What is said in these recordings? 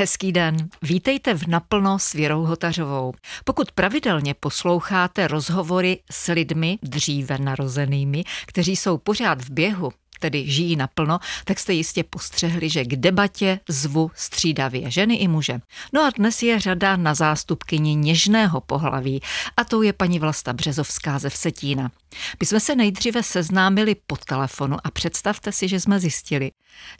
Hezký den. Vítejte v Naplno s Věrou Hotařovou. Pokud pravidelně posloucháte rozhovory s lidmi dříve narozenými, kteří jsou pořád v běhu, tedy žijí naplno, tak jste jistě postřehli, že k debatě zvu střídavě ženy i muže. No a dnes je řada na zástupkyni něžného pohlaví a to je paní Vlasta Březovská ze Vsetína. My jsme se nejdříve seznámili po telefonu a představte si, že jsme zjistili,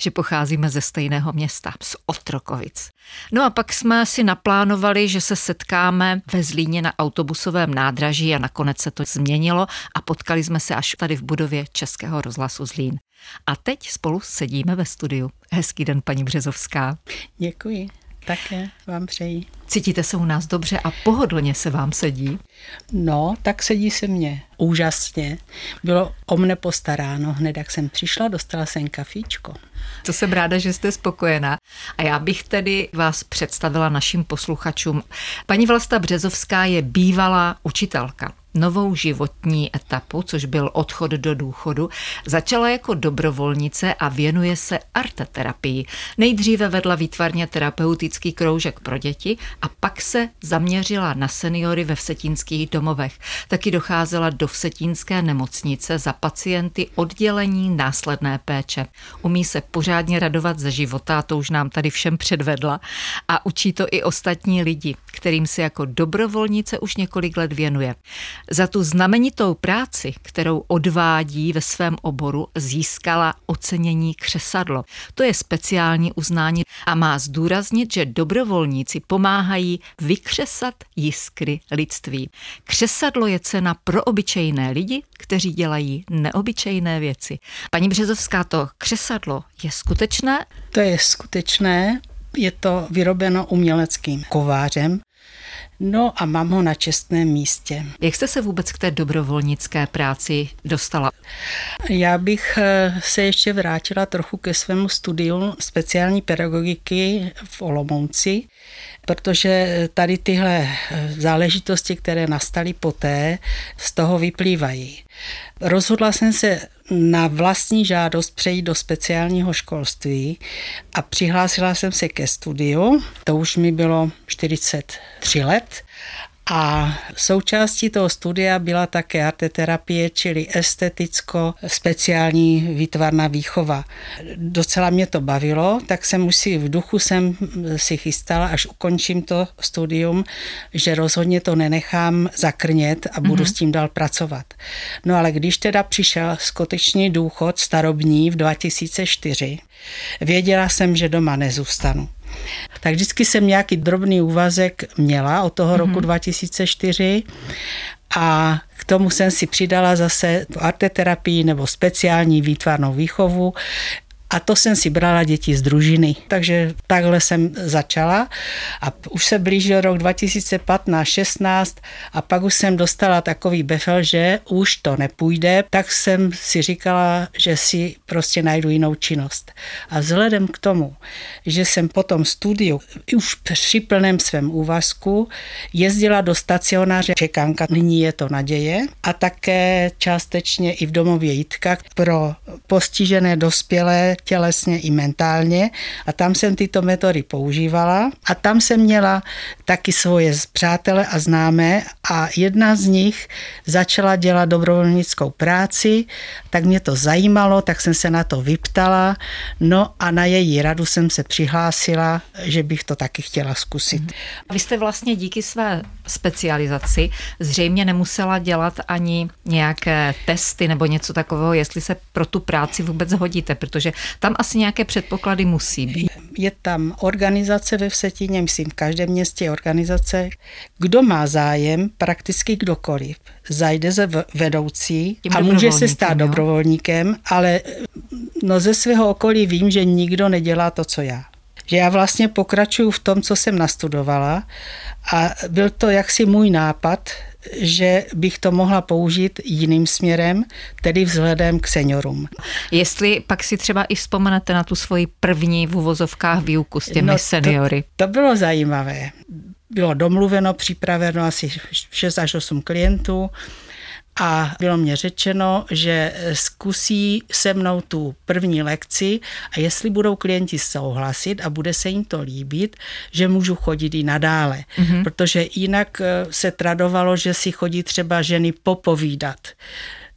že pocházíme ze stejného města, z Otrokovic. No a pak jsme si naplánovali, že se setkáme ve Zlíně na autobusovém nádraží a nakonec se to změnilo a potkali jsme se až tady v budově Českého rozhlasu Zlín. A teď spolu sedíme ve studiu. Hezký den, paní Březovská. Děkuji. Také vám přeji. Cítíte se u nás dobře a pohodlně se vám sedí? No, tak sedí se mně úžasně. Bylo o mne postaráno. Hned jak jsem přišla, dostala jsem kafíčko. To jsem ráda, že jste spokojená. A já bych tedy vás představila našim posluchačům. Paní Vlasta Březovská je bývalá učitelka novou životní etapu, což byl odchod do důchodu, začala jako dobrovolnice a věnuje se arteterapii. Nejdříve vedla výtvarně terapeutický kroužek pro děti a pak se zaměřila na seniory ve vsetínských domovech. Taky docházela do vsetínské nemocnice za pacienty oddělení následné péče. Umí se pořádně radovat ze života, to už nám tady všem předvedla a učí to i ostatní lidi, kterým se jako dobrovolnice už několik let věnuje. Za tu znamenitou práci, kterou odvádí ve svém oboru, získala ocenění křesadlo. To je speciální uznání a má zdůraznit, že dobrovolníci pomáhají vykřesat jiskry lidství. Křesadlo je cena pro obyčejné lidi, kteří dělají neobyčejné věci. Paní Březovská, to křesadlo je skutečné? To je skutečné. Je to vyrobeno uměleckým kovářem, No a mám ho na čestném místě. Jak jste se vůbec k té dobrovolnické práci dostala? Já bych eh, se ještě vrátila trochu ke svému studiu speciální pedagogiky v Olomouci, protože tady tyhle eh, záležitosti, které nastaly poté, z toho vyplývají. Rozhodla jsem se na vlastní žádost přejít do speciálního školství a přihlásila jsem se ke studiu. To už mi bylo 43 let a součástí toho studia byla také arteterapie, čili esteticko-speciální výtvarná výchova. Docela mě to bavilo, tak jsem už si v duchu jsem si chystala, až ukončím to studium, že rozhodně to nenechám zakrnět a budu mm-hmm. s tím dál pracovat. No ale když teda přišel skutečný důchod starobní v 2004, věděla jsem, že doma nezůstanu tak vždycky jsem nějaký drobný úvazek měla od toho mm-hmm. roku 2004 a k tomu jsem si přidala zase arteterapii nebo speciální výtvarnou výchovu a to jsem si brala děti z družiny. Takže takhle jsem začala a už se blížil rok 2015-16 a pak už jsem dostala takový befel, že už to nepůjde, tak jsem si říkala, že si prostě najdu jinou činnost. A vzhledem k tomu, že jsem po tom studiu už při plném svém úvazku jezdila do stacionáře Čekánka, nyní je to naděje, a také částečně i v domově Jitka pro postižené dospělé tělesně i mentálně. A tam jsem tyto metody používala. A tam jsem měla taky svoje přátele a známé. A jedna z nich začala dělat dobrovolnickou práci, tak mě to zajímalo, tak jsem se na to vyptala, no a na její radu jsem se přihlásila, že bych to taky chtěla zkusit. Vy jste vlastně díky své specializaci zřejmě nemusela dělat ani nějaké testy nebo něco takového, jestli se pro tu práci vůbec hodíte, protože tam asi nějaké předpoklady musí být. Je tam organizace ve Vsetíně, myslím, v každém městě je organizace. Kdo má zájem, prakticky kdokoliv, zajde ze vedoucí Tím a může se stát jo? dobrovolníkem, ale no ze svého okolí vím, že nikdo nedělá to, co já že já vlastně pokračuju v tom, co jsem nastudovala a byl to jaksi můj nápad, že bych to mohla použít jiným směrem, tedy vzhledem k seniorům. Jestli pak si třeba i vzpomenete na tu svoji první v uvozovkách výuku s těmi no, seniory. To, to bylo zajímavé. Bylo domluveno, připraveno asi 6 až 8 klientů a bylo mě řečeno, že zkusí se mnou tu první lekci a jestli budou klienti souhlasit a bude se jim to líbit, že můžu chodit i nadále. Mm-hmm. Protože jinak eh, se tradovalo, že si chodí třeba ženy popovídat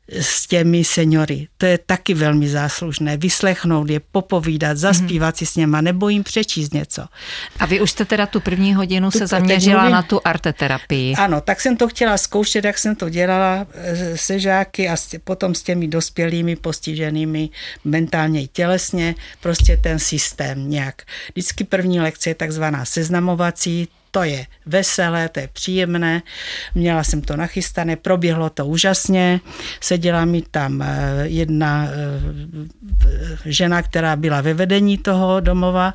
s těmi seniory. To je taky velmi záslužné. Vyslechnout je, popovídat, zaspívat mm-hmm. si s něma nebo jim přečíst něco. A vy už jste teda tu první hodinu tu, se zaměřila mluvím, na tu arteterapii. Ano, tak jsem to chtěla zkoušet, jak jsem to dělala eh, se žáky a potom s těmi dospělými postiženými mentálně i tělesně, prostě ten systém nějak. Vždycky první lekce je takzvaná seznamovací, to je veselé, to je příjemné. Měla jsem to nachystané, proběhlo to úžasně. Seděla mi tam eh, jedna eh, žena, která byla ve vedení toho domova,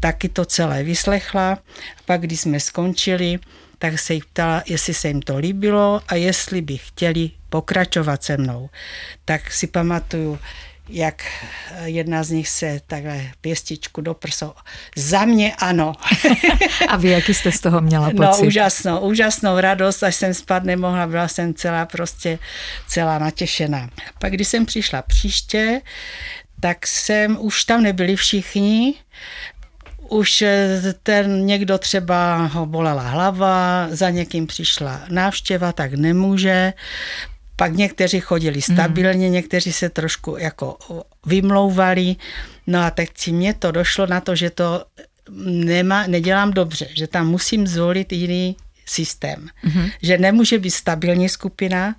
taky to celé vyslechla. Pak, když jsme skončili, tak se jich ptala, jestli se jim to líbilo a jestli by chtěli pokračovat se mnou. Tak si pamatuju, jak jedna z nich se takhle pěstičku do prso. Za mě ano. A vy jaký jste z toho měla no, pocit? No úžasnou, úžasnou radost, až jsem spát nemohla, byla jsem celá prostě celá natěšená. Pak když jsem přišla příště, tak jsem, už tam nebyli všichni, už ten někdo třeba ho bolela hlava, za někým přišla návštěva, tak nemůže. Pak někteří chodili mhm. stabilně, mm. někteří se trošku jako vymlouvali. No a tak si mě to došlo na to, že to nemá, nedělám dobře, že tam musím zvolit jiný systém. Mm-hmm. Že nemůže být stabilní skupina,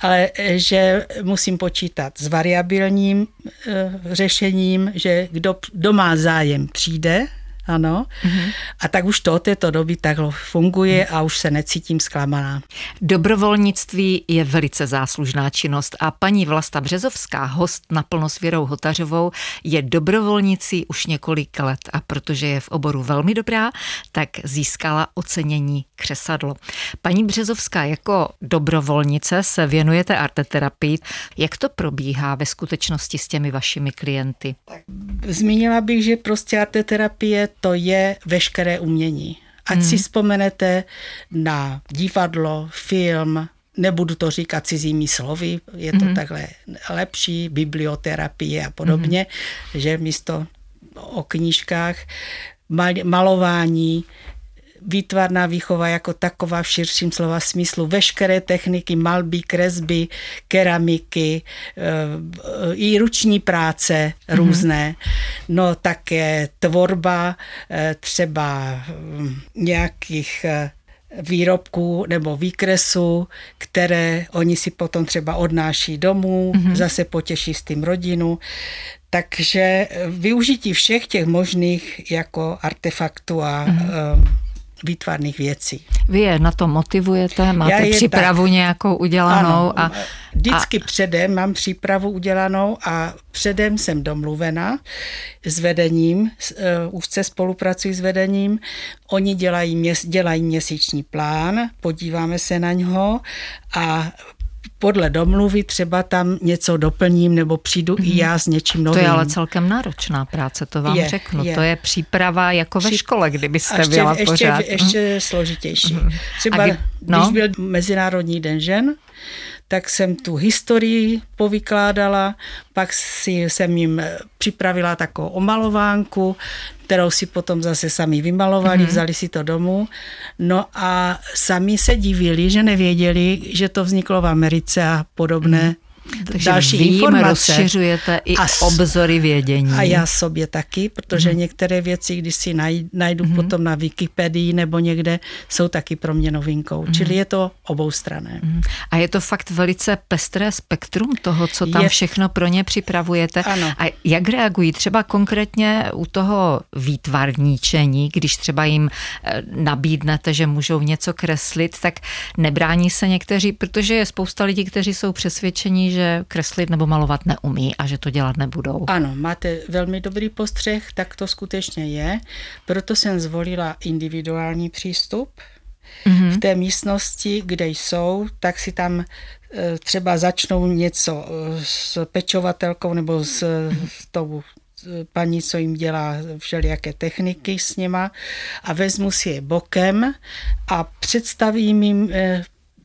ale že musím počítat s variabilním e, řešením, že kdo, kdo má zájem, přijde ano. Mm-hmm. A tak už to od této doby takhle funguje a už se necítím zklamaná. Dobrovolnictví je velice záslužná činnost a paní Vlasta Březovská, host na plno s Věrou Hotařovou, je dobrovolnicí už několik let a protože je v oboru velmi dobrá, tak získala ocenění křesadlo. Paní Březovská, jako dobrovolnice se věnujete arteterapii. Jak to probíhá ve skutečnosti s těmi vašimi klienty? Tak, zmínila bych, že prostě arteterapie to je veškeré umění. Ať hmm. si vzpomenete na divadlo, film, nebudu to říkat cizími slovy, je to hmm. takhle lepší, biblioterapie a podobně, hmm. že místo o knížkách, malování, výtvarná výchova jako taková v širším slova smyslu. Veškeré techniky malby, kresby, keramiky, eh, i ruční práce různé. Mm-hmm. No také tvorba eh, třeba hm, nějakých eh, výrobků nebo výkresů, které oni si potom třeba odnáší domů, mm-hmm. zase potěší s tím rodinu. Takže využití všech těch možných jako artefaktů a mm-hmm výtvarných věcí. Vy je na to motivujete, máte přípravu tak, nějakou udělanou? Ano, a, vždycky a... předem mám přípravu udělanou a předem jsem domluvena s vedením, úzce spolupracuji s vedením. Oni dělají, dělají měsíční plán, podíváme se na něho a podle domluvy třeba tam něco doplním nebo přijdu mm-hmm. i mhm. já s něčím novým. To je ale celkem náročná práce, to vám je, řeknu. Je. To je příprava jako ve škole, kdybyste ještě, byla ještě, pořád. Ještě mm. složitější. Mm-hmm. Třeba kdy, no? když byl Mezinárodní den žen, tak jsem tu historii povykládala, pak si jsem jim připravila takovou omalovánku, kterou si potom zase sami vymalovali, mm-hmm. vzali si to domů. No a sami se divili, že nevěděli, že to vzniklo v Americe a podobné mm-hmm takže další vím, informace. rozšiřujete i a, obzory vědění. A já sobě taky, protože mm. některé věci, když si najdu mm. potom na Wikipedii nebo někde, jsou taky pro mě novinkou. Mm. Čili je to oboustrané. Mm. A je to fakt velice pestré spektrum toho, co tam je. všechno pro ně připravujete. Ano. A jak reagují třeba konkrétně u toho výtvarníčení, když třeba jim eh, nabídnete, že můžou něco kreslit, tak nebrání se někteří, protože je spousta lidí, kteří jsou přesvědčeni, že že kreslit nebo malovat neumí a že to dělat nebudou. Ano, máte velmi dobrý postřeh, tak to skutečně je. Proto jsem zvolila individuální přístup. Mm-hmm. V té místnosti, kde jsou, tak si tam e, třeba začnou něco e, s pečovatelkou nebo s, s tou e, paní, co jim dělá všelijaké techniky s nima a vezmu si je bokem a představím jim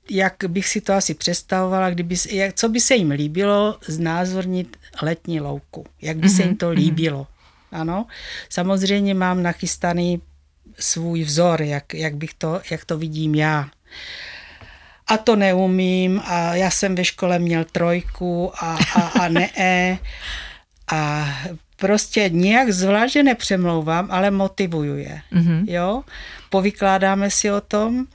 jak bych si to asi představovala, kdyby, jak, co by se jim líbilo znázornit letní louku, jak by mm-hmm. se jim to mhm. líbilo. Ano, samozřejmě mám nachystaný svůj vzor, jak, jak, bych to, jak to vidím já. A to neumím a já jsem ve škole měl trojku a, a, a ne. A prostě nijak zvláště nepřemlouvám, ale motivuju je. Mm-hmm. Jo? Povykládáme si o tom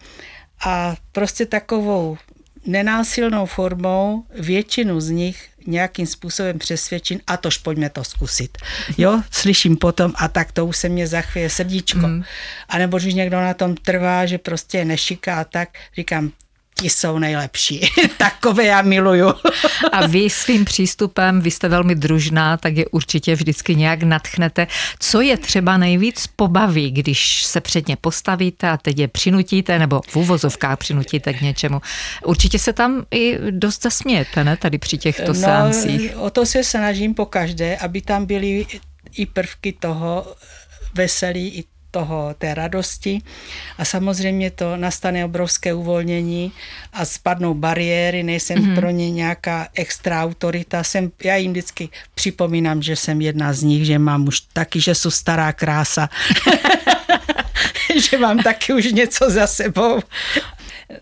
a prostě takovou nenásilnou formou většinu z nich nějakým způsobem přesvědčím a tož pojďme to zkusit. Jo, slyším potom a tak to už se mě zachvěje srdíčko. Mm. A nebo když někdo na tom trvá, že prostě je nešiká, tak říkám, ti jsou nejlepší. Takové já miluju. A vy svým přístupem, vy jste velmi družná, tak je určitě vždycky nějak natchnete. Co je třeba nejvíc pobaví, když se před ně postavíte a teď je přinutíte, nebo v úvozovkách přinutíte k něčemu. Určitě se tam i dost zasmějete, ne, tady při těchto no, seancích. O to se snažím po každé, aby tam byly i prvky toho veselí, i toho, té radosti. A samozřejmě to nastane obrovské uvolnění a spadnou bariéry, nejsem mm-hmm. pro ně nějaká extra autorita, jsem, já jim vždycky připomínám, že jsem jedna z nich, že mám už taky, že jsou stará krása, že mám taky už něco za sebou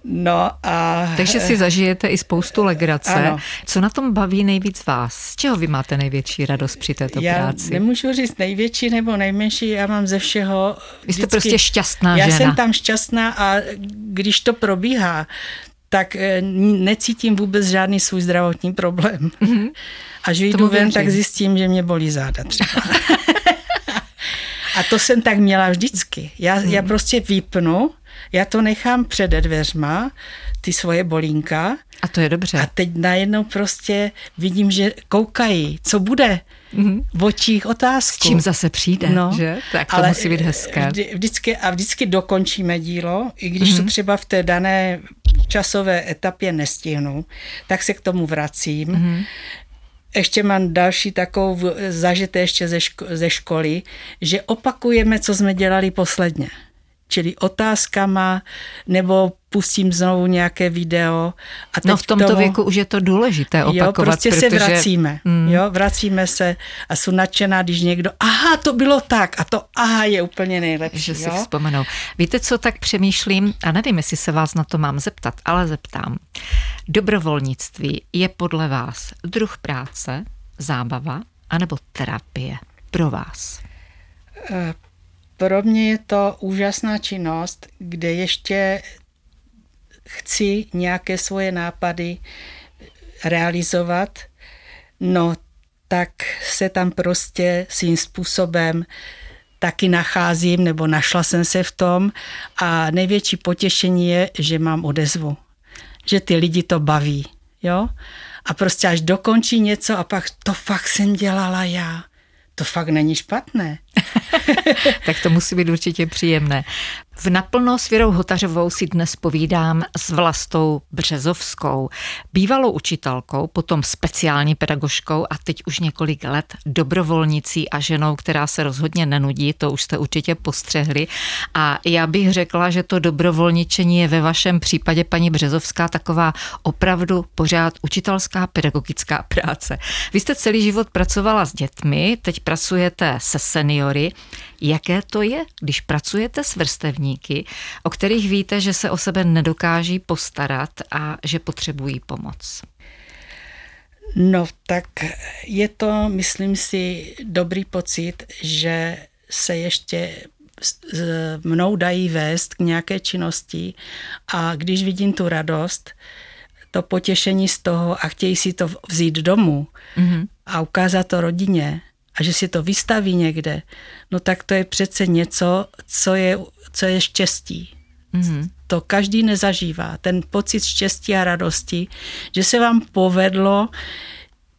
No a... Takže si zažijete i spoustu legrace. Ano. Co na tom baví nejvíc vás? Z čeho vy máte největší radost při této já práci? nemůžu říct největší nebo nejmenší, já mám ze všeho... Vy jste vždycky, prostě šťastná já žena. Já jsem tam šťastná a když to probíhá, tak eh, necítím vůbec žádný svůj zdravotní problém. Mm-hmm. Až vyjdu ven, tak zjistím, že mě bolí záda třeba. a to jsem tak měla vždycky. Já, mm. já prostě vypnu já to nechám před dveřma, ty svoje bolínka. A to je dobře. A teď najednou prostě vidím, že koukají, co bude mm-hmm. v očích otázku. S čím zase přijde, no, že? Tak to ale musí být hezké. Vždy, vždycky, a vždycky dokončíme dílo, i když mm-hmm. to mhm. třeba v té dané časové etapě nestihnu, tak se k tomu vracím. Mm-hmm. Ještě mám další takovou zažité ještě ze, ško- ze školy, že opakujeme, co jsme dělali posledně čili otázkama, nebo pustím znovu nějaké video. A no v tomto tomu, věku už je to důležité opakovat. Jo, prostě protože... se vracíme. Mm. Jo, vracíme se a jsou nadšená, když někdo, aha, to bylo tak a to aha je úplně nejlepší. Že si vzpomenou. Víte, co tak přemýšlím? A nevím, jestli se vás na to mám zeptat, ale zeptám. Dobrovolnictví je podle vás druh práce, zábava anebo terapie pro vás? Pro mě je to úžasná činnost, kde ještě chci nějaké svoje nápady realizovat, no tak se tam prostě svým způsobem taky nacházím, nebo našla jsem se v tom a největší potěšení je, že mám odezvu, že ty lidi to baví, jo? A prostě až dokončí něco a pak to fakt jsem dělala já. To fakt není špatné. tak to musí být určitě příjemné. V naplno s Věrou Hotařovou si dnes povídám s Vlastou Březovskou, bývalou učitelkou, potom speciální pedagožkou a teď už několik let dobrovolnicí a ženou, která se rozhodně nenudí, to už jste určitě postřehli. A já bych řekla, že to dobrovolničení je ve vašem případě, paní Březovská, taková opravdu pořád učitelská pedagogická práce. Vy jste celý život pracovala s dětmi, teď pracujete se seniory. Jaké to je, když pracujete s vrstevníky, o kterých víte, že se o sebe nedokáží postarat a že potřebují pomoc? No tak je to, myslím si, dobrý pocit, že se ještě mnou dají vést k nějaké činnosti a když vidím tu radost, to potěšení z toho a chtějí si to vzít domů mm-hmm. a ukázat to rodině, a že si to vystaví někde, no tak to je přece něco, co je, co je štěstí. Mm-hmm. To každý nezažívá. Ten pocit štěstí a radosti, že se vám povedlo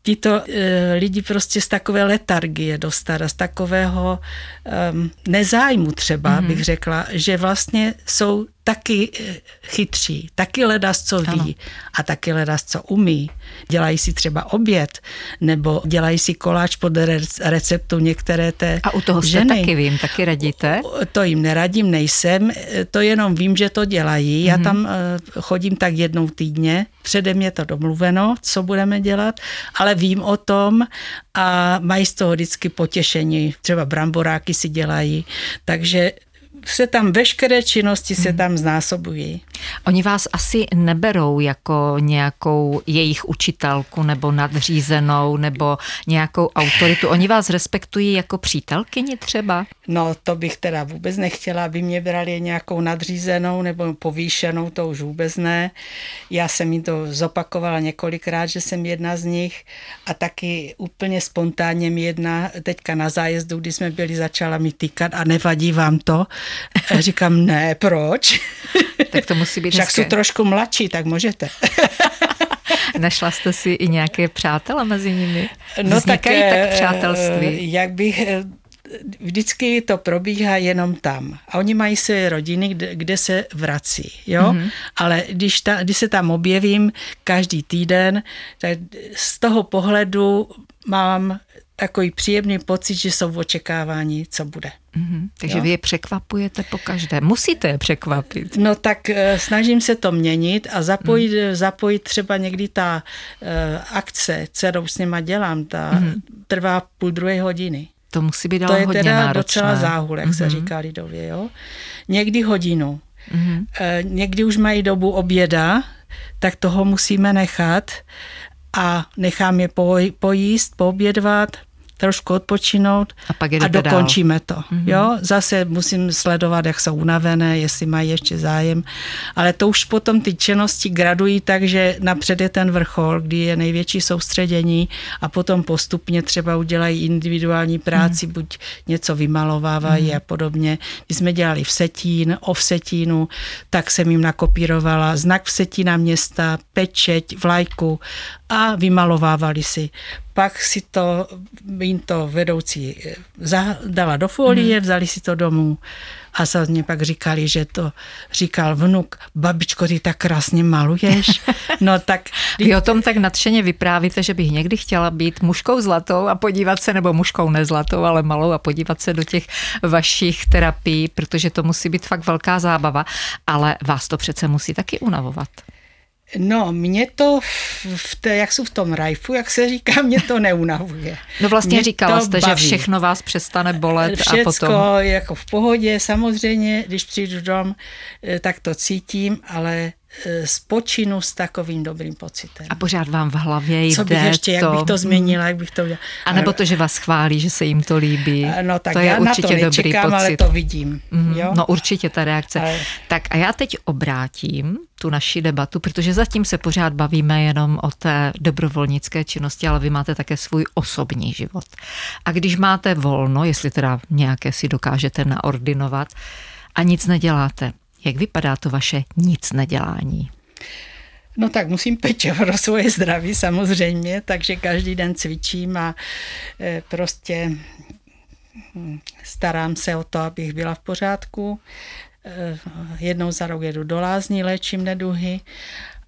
tyto e, lidi prostě z takové letargie dostat, z takového e, nezájmu třeba, mm-hmm. bych řekla, že vlastně jsou taky eh, chytří, taky ledas, co ví ano. a taky ledas, co umí. Dělají si třeba oběd, nebo dělají si koláč pod receptu některé té A u toho jste ženy. taky vím, taky radíte? To jim neradím, nejsem, to jenom vím, že to dělají. Já mm-hmm. tam eh, chodím tak jednou týdně, předem je to domluveno, co budeme dělat, ale vím o tom a mají z toho vždycky potěšení. Třeba bramboráky si dělají, takže se tam veškeré činnosti se mhm. tam znásobují. Oni vás asi neberou jako nějakou jejich učitelku nebo nadřízenou nebo nějakou autoritu. Oni vás respektují jako přítelkyni třeba? No to bych teda vůbec nechtěla, aby mě brali nějakou nadřízenou nebo povýšenou, to už vůbec ne. Já jsem jim to zopakovala několikrát, že jsem jedna z nich a taky úplně spontánně mi jedna teďka na zájezdu, kdy jsme byli, začala mi týkat a nevadí vám to, a říkám, ne, proč? Tak to musí být Však jsou trošku mladší, tak můžete. Našla jste si i nějaké přátela mezi nimi? No Vznikají tak, tak eh, přátelství? Jak bych eh, vždycky to probíhá jenom tam. A oni mají své rodiny, kde, kde se vrací. Jo? Mm-hmm. Ale když, ta, když se tam objevím každý týden, tak z toho pohledu mám takový příjemný pocit, že jsou v očekávání, co bude. Mm-hmm. Takže jo? vy je překvapujete po každé. Musíte je překvapit. No tak e, snažím se to měnit a zapojit, mm. zapojit třeba někdy ta e, akce, kterou s nima dělám, ta mm. trvá půl druhé hodiny. To musí být ale hodně To je teda náročné. docela záhul, jak mm-hmm. se říká lidově. Jo? Někdy hodinu. Mm-hmm. E, někdy už mají dobu oběda, tak toho musíme nechat a nechám je pojíst, poobědvat, trošku odpočinout a, pak a dokončíme dál. to. Mm-hmm. Jo? Zase musím sledovat, jak jsou unavené, jestli mají ještě zájem, ale to už potom ty činnosti gradují tak, že napřed je ten vrchol, kdy je největší soustředění a potom postupně třeba udělají individuální práci, mm-hmm. buď něco vymalovávají mm-hmm. a podobně. Když jsme dělali v setín, o setínu, tak jsem jim nakopírovala znak v setína města, pečeť, vlajku a vymalovávali si pak si to, jim to vedoucí dala do folie, hmm. vzali si to domů a se mě pak říkali, že to říkal vnuk, babičko, ty tak krásně maluješ. No tak... Vy o tom tak nadšeně vyprávíte, že bych někdy chtěla být mužkou zlatou a podívat se, nebo mužkou nezlatou, ale malou a podívat se do těch vašich terapií, protože to musí být fakt velká zábava, ale vás to přece musí taky unavovat. No, mě to, v té, jak jsou v tom rajfu, jak se říká, mě to neunavuje. No vlastně mě říkala jste, baví. že všechno vás přestane bolet Všecko a potom... jako v pohodě, samozřejmě, když přijdu dom, eh, tak to cítím, ale spočinu s takovým dobrým pocitem. A pořád vám v hlavě jde Co bych ještě, jak bych to změnila, jak bych to udělala. A nebo to, že vás chválí, že se jim to líbí. No tak to já je určitě na to nečekám, dobrý pocit. ale to vidím. Mm, jo? No určitě ta reakce. Ale... Tak a já teď obrátím tu naši debatu, protože zatím se pořád bavíme jenom o té dobrovolnické činnosti, ale vy máte také svůj osobní život. A když máte volno, jestli teda nějaké si dokážete naordinovat a nic neděláte, jak vypadá to vaše nic nedělání? No tak musím pečovat o svoje zdraví samozřejmě, takže každý den cvičím a e, prostě hm, starám se o to, abych byla v pořádku. Eh, jednou za rok jedu do lázní, léčím neduhy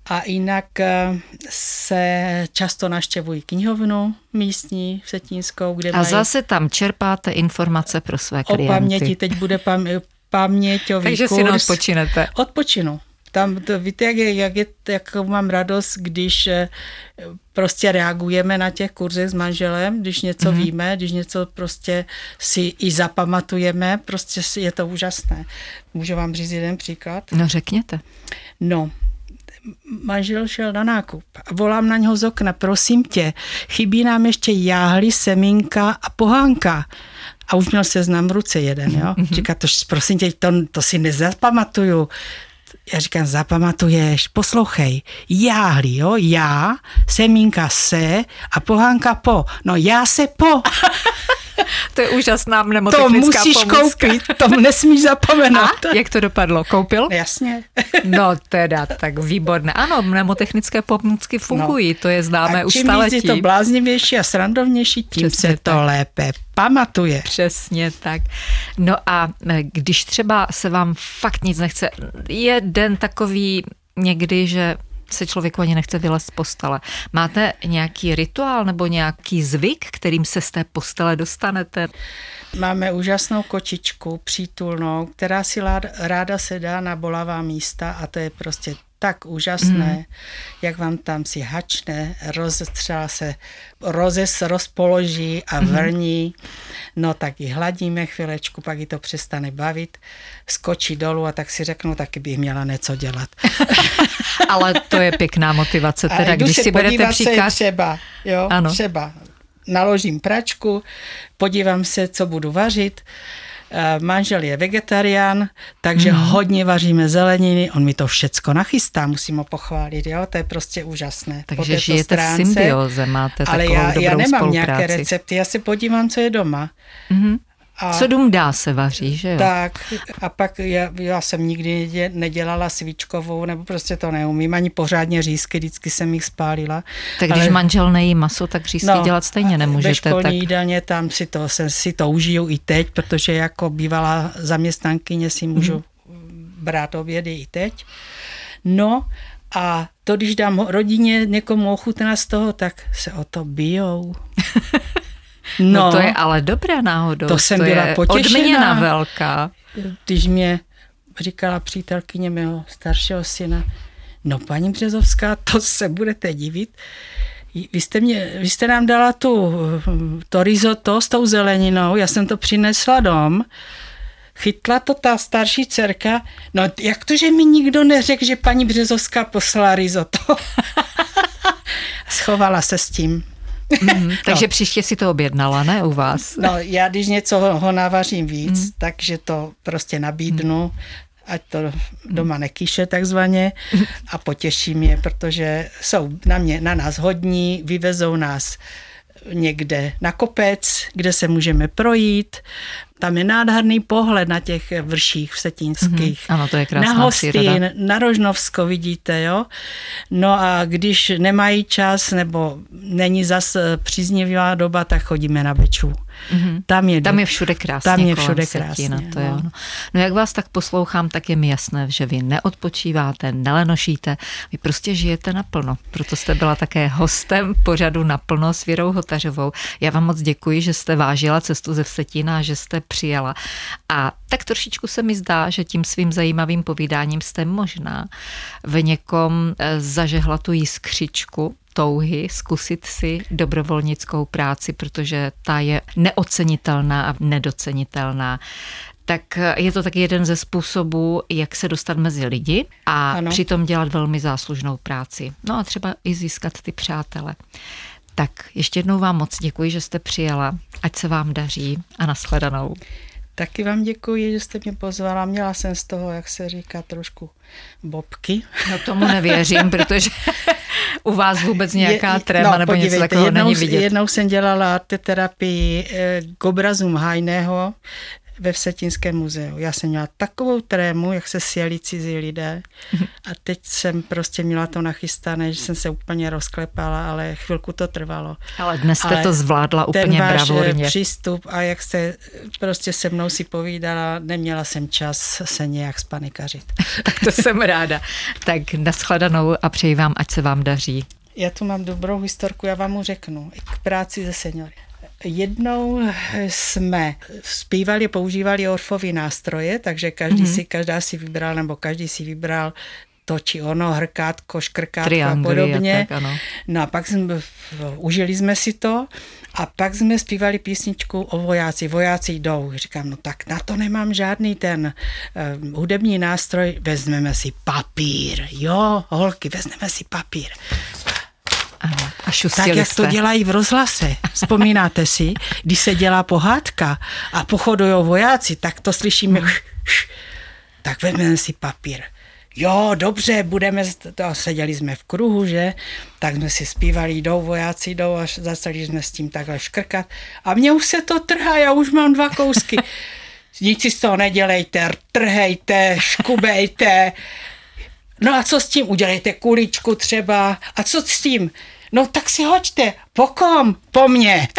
a jinak eh, se často naštěvují knihovnu místní v Setínskou, kde A mají... zase tam čerpáte informace pro své klienty. O paměti, teď bude pam, paměťový Takže kurz. si odpočinete. Odpočinu. Tam, to, víte, jak, je, jak, je, jak mám radost, když eh, prostě reagujeme na těch kurzech s manželem, když něco mm-hmm. víme, když něco prostě si i zapamatujeme, prostě je to úžasné. Můžu vám říct jeden příklad? No řekněte. No, manžel šel na nákup a volám na něho z okna, prosím tě, chybí nám ještě jáhly, semínka a pohánka. A už měl seznam v ruce jeden, jo. Mm-hmm. Říká, to, prosím tě, to, to si nezapamatuju já říkám, zapamatuješ, poslouchej, jáhli, jo, já, semínka se a pohánka po. No já se po. to je úžasná mnemotechnická To musíš pomůcka. koupit, to nesmíš zapomenout. A jak to dopadlo? Koupil? Jasně. No teda, tak výborné. Ano, mnemotechnické pomůcky fungují, no. to je známé a už čím staletí. je to bláznivější a srandovnější, tím Přesně se to tak. lépe pamatuje. Přesně tak. No a e, když třeba se vám fakt nic nechce, je den takový někdy, že se člověku ani nechce vylézt z postele. Máte nějaký rituál nebo nějaký zvyk, kterým se z té postele dostanete? Máme úžasnou kočičku, přítulnou, která si ráda, ráda sedá na bolavá místa a to je prostě tak úžasné, mm. jak vám tam si hačne, rozestřela se, rozes rozpoloží a vrní, no tak ji hladíme chvilečku, pak ji to přestane bavit, skočí dolů a tak si řeknu, taky bych měla něco dělat. Ale to je pěkná motivace, teda když si berete příklad. třeba, jo, Ano. třeba naložím pračku, podívám se, co budu vařit, Manžel je vegetarián, takže mm. hodně vaříme zeleniny, on mi to všecko nachystá, musím ho pochválit, jo, to je prostě úžasné. Takže žijete v stránce. symbioze, máte Ale já, dobrou já nemám spolupráci. nějaké recepty, já se podívám, co je doma. Mhm. A Co dům dá se vaří, že jo? tak a pak já, já jsem nikdy nedě- nedělala svíčkovou, nebo prostě to neumím, ani pořádně řízky, vždycky jsem jich spálila. Tak když Ale- manžel nejí maso, tak řízky no, dělat stejně nemůžete. Ve školní tak... jídelně tam si to, jsem si to užiju i teď, protože jako bývalá zaměstnankyně si můžu mm. brát obědy i teď. No a to, když dám rodině někomu ochutnat z toho, tak se o to bijou. No, no to je ale dobré náhodou. To jsem to byla je potěšená. Odměna velká. když mě říkala přítelkyně mého staršího syna, no paní Březovská, to se budete divit, vy jste, mě, vy jste nám dala tu, to risotto s tou zeleninou, já jsem to přinesla dom, chytla to ta starší dcerka, no jak to, že mi nikdo neřekl, že paní Březovská poslala risotto? Schovala se s tím. Mm, takže no. příště si to objednala, ne u vás? No, já když něco ho, ho navařím víc, mm. takže to prostě nabídnu, mm. ať to doma nekýše takzvaně a potěším je, protože jsou na mě, na nás hodní, vyvezou nás někde na kopec, kde se můžeme projít. Tam je nádherný pohled na těch vrších vsetínských. Mm-hmm. Ano, to je krásná Na Hostín, příroda. na Rožnovsko vidíte, jo. No a když nemají čas nebo není zas příznivá doba, tak chodíme na Beču. Mm-hmm. Tam je, tam je všude krásně. Tam je všude krásně. to je ono. No jak vás tak poslouchám, tak je mi jasné, že vy neodpočíváte, nelenošíte, vy prostě žijete naplno. Proto jste byla také hostem pořadu naplno s Věrou Hotařovou. Já vám moc děkuji, že jste vážila cestu ze Vsetína a že jste přijela. A tak trošičku se mi zdá, že tím svým zajímavým povídáním jste možná v někom eh, zažehla tu jiskřičku touhy zkusit si dobrovolnickou práci, protože ta je neocenitelná a nedocenitelná tak je to taky jeden ze způsobů, jak se dostat mezi lidi a ano. přitom dělat velmi záslužnou práci. No a třeba i získat ty přátele. Tak ještě jednou vám moc děkuji, že jste přijela. Ať se vám daří a nashledanou. Taky vám děkuji, že jste mě pozvala. Měla jsem z toho, jak se říká, trošku bobky. No tomu nevěřím, protože u vás vůbec nějaká tréma no, nebo podívejte, něco takového jednou, není vidět. Jednou jsem dělala terapii k obrazům Hajného ve Vsetínském muzeu. Já jsem měla takovou trému, jak se sjeli cizí lidé a teď jsem prostě měla to nachystané, že jsem se úplně rozklepala, ale chvilku to trvalo. Ale dnes jste ale to zvládla úplně ten váš bravurně. přístup a jak jste prostě se mnou si povídala, neměla jsem čas se nějak spanikařit. tak to jsem ráda. Tak nashledanou a přeji vám, ať se vám daří. Já tu mám dobrou historku, já vám mu řeknu. K práci ze seniory. Jednou jsme zpívali, používali orfové nástroje, takže každý mm-hmm. si, každá si vybral, nebo každý si vybral to či ono, hrkátko, škrkátko a podobně. A tak, ano. No a pak jsme, užili jsme si to a pak jsme zpívali písničku o vojáci. Vojáci jdou. Říkám, no tak na to nemám žádný ten uh, hudební nástroj. Vezmeme si papír. Jo, holky, vezmeme si papír. Ano, a tak, jak jste. to dělají v rozhlase. Vzpomínáte si, když se dělá pohádka a pochodují vojáci, tak to slyšíme. Hmm. Tak vezmeme si papír. jo, dobře, budeme, to, seděli jsme v kruhu, že, tak jsme si zpívali, jdou vojáci, jdou a začali jsme s tím takhle škrkat a mě už se to trhá, já už mám dva kousky. Nic si z toho nedělejte, trhejte, škubejte. No a co s tím? Udělejte kuličku třeba. A co s tím? No tak si hoďte. Po kom? Po mně.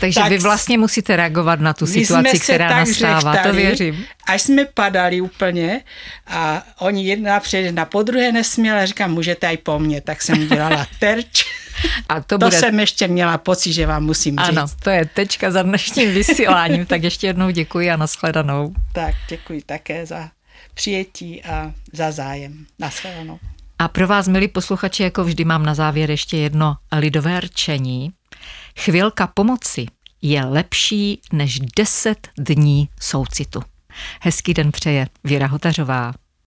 Takže tak vy vlastně musíte reagovat na tu situaci, která nastává, řechtali, to věřím. Až jsme padali úplně a oni jedna před jedna po druhé nesměla, říkám, můžete i po mně, tak jsem udělala terč. A to, to bude... jsem ještě měla pocit, že vám musím říct. Ano, to je tečka za dnešním vysíláním, tak ještě jednou děkuji a nashledanou. Tak, děkuji také za přijetí a za zájem. Nashledanou. A pro vás, milí posluchači, jako vždy mám na závěr ještě jedno lidové rčení. Chvilka pomoci je lepší než deset dní soucitu. Hezký den přeje Věra Hotařová.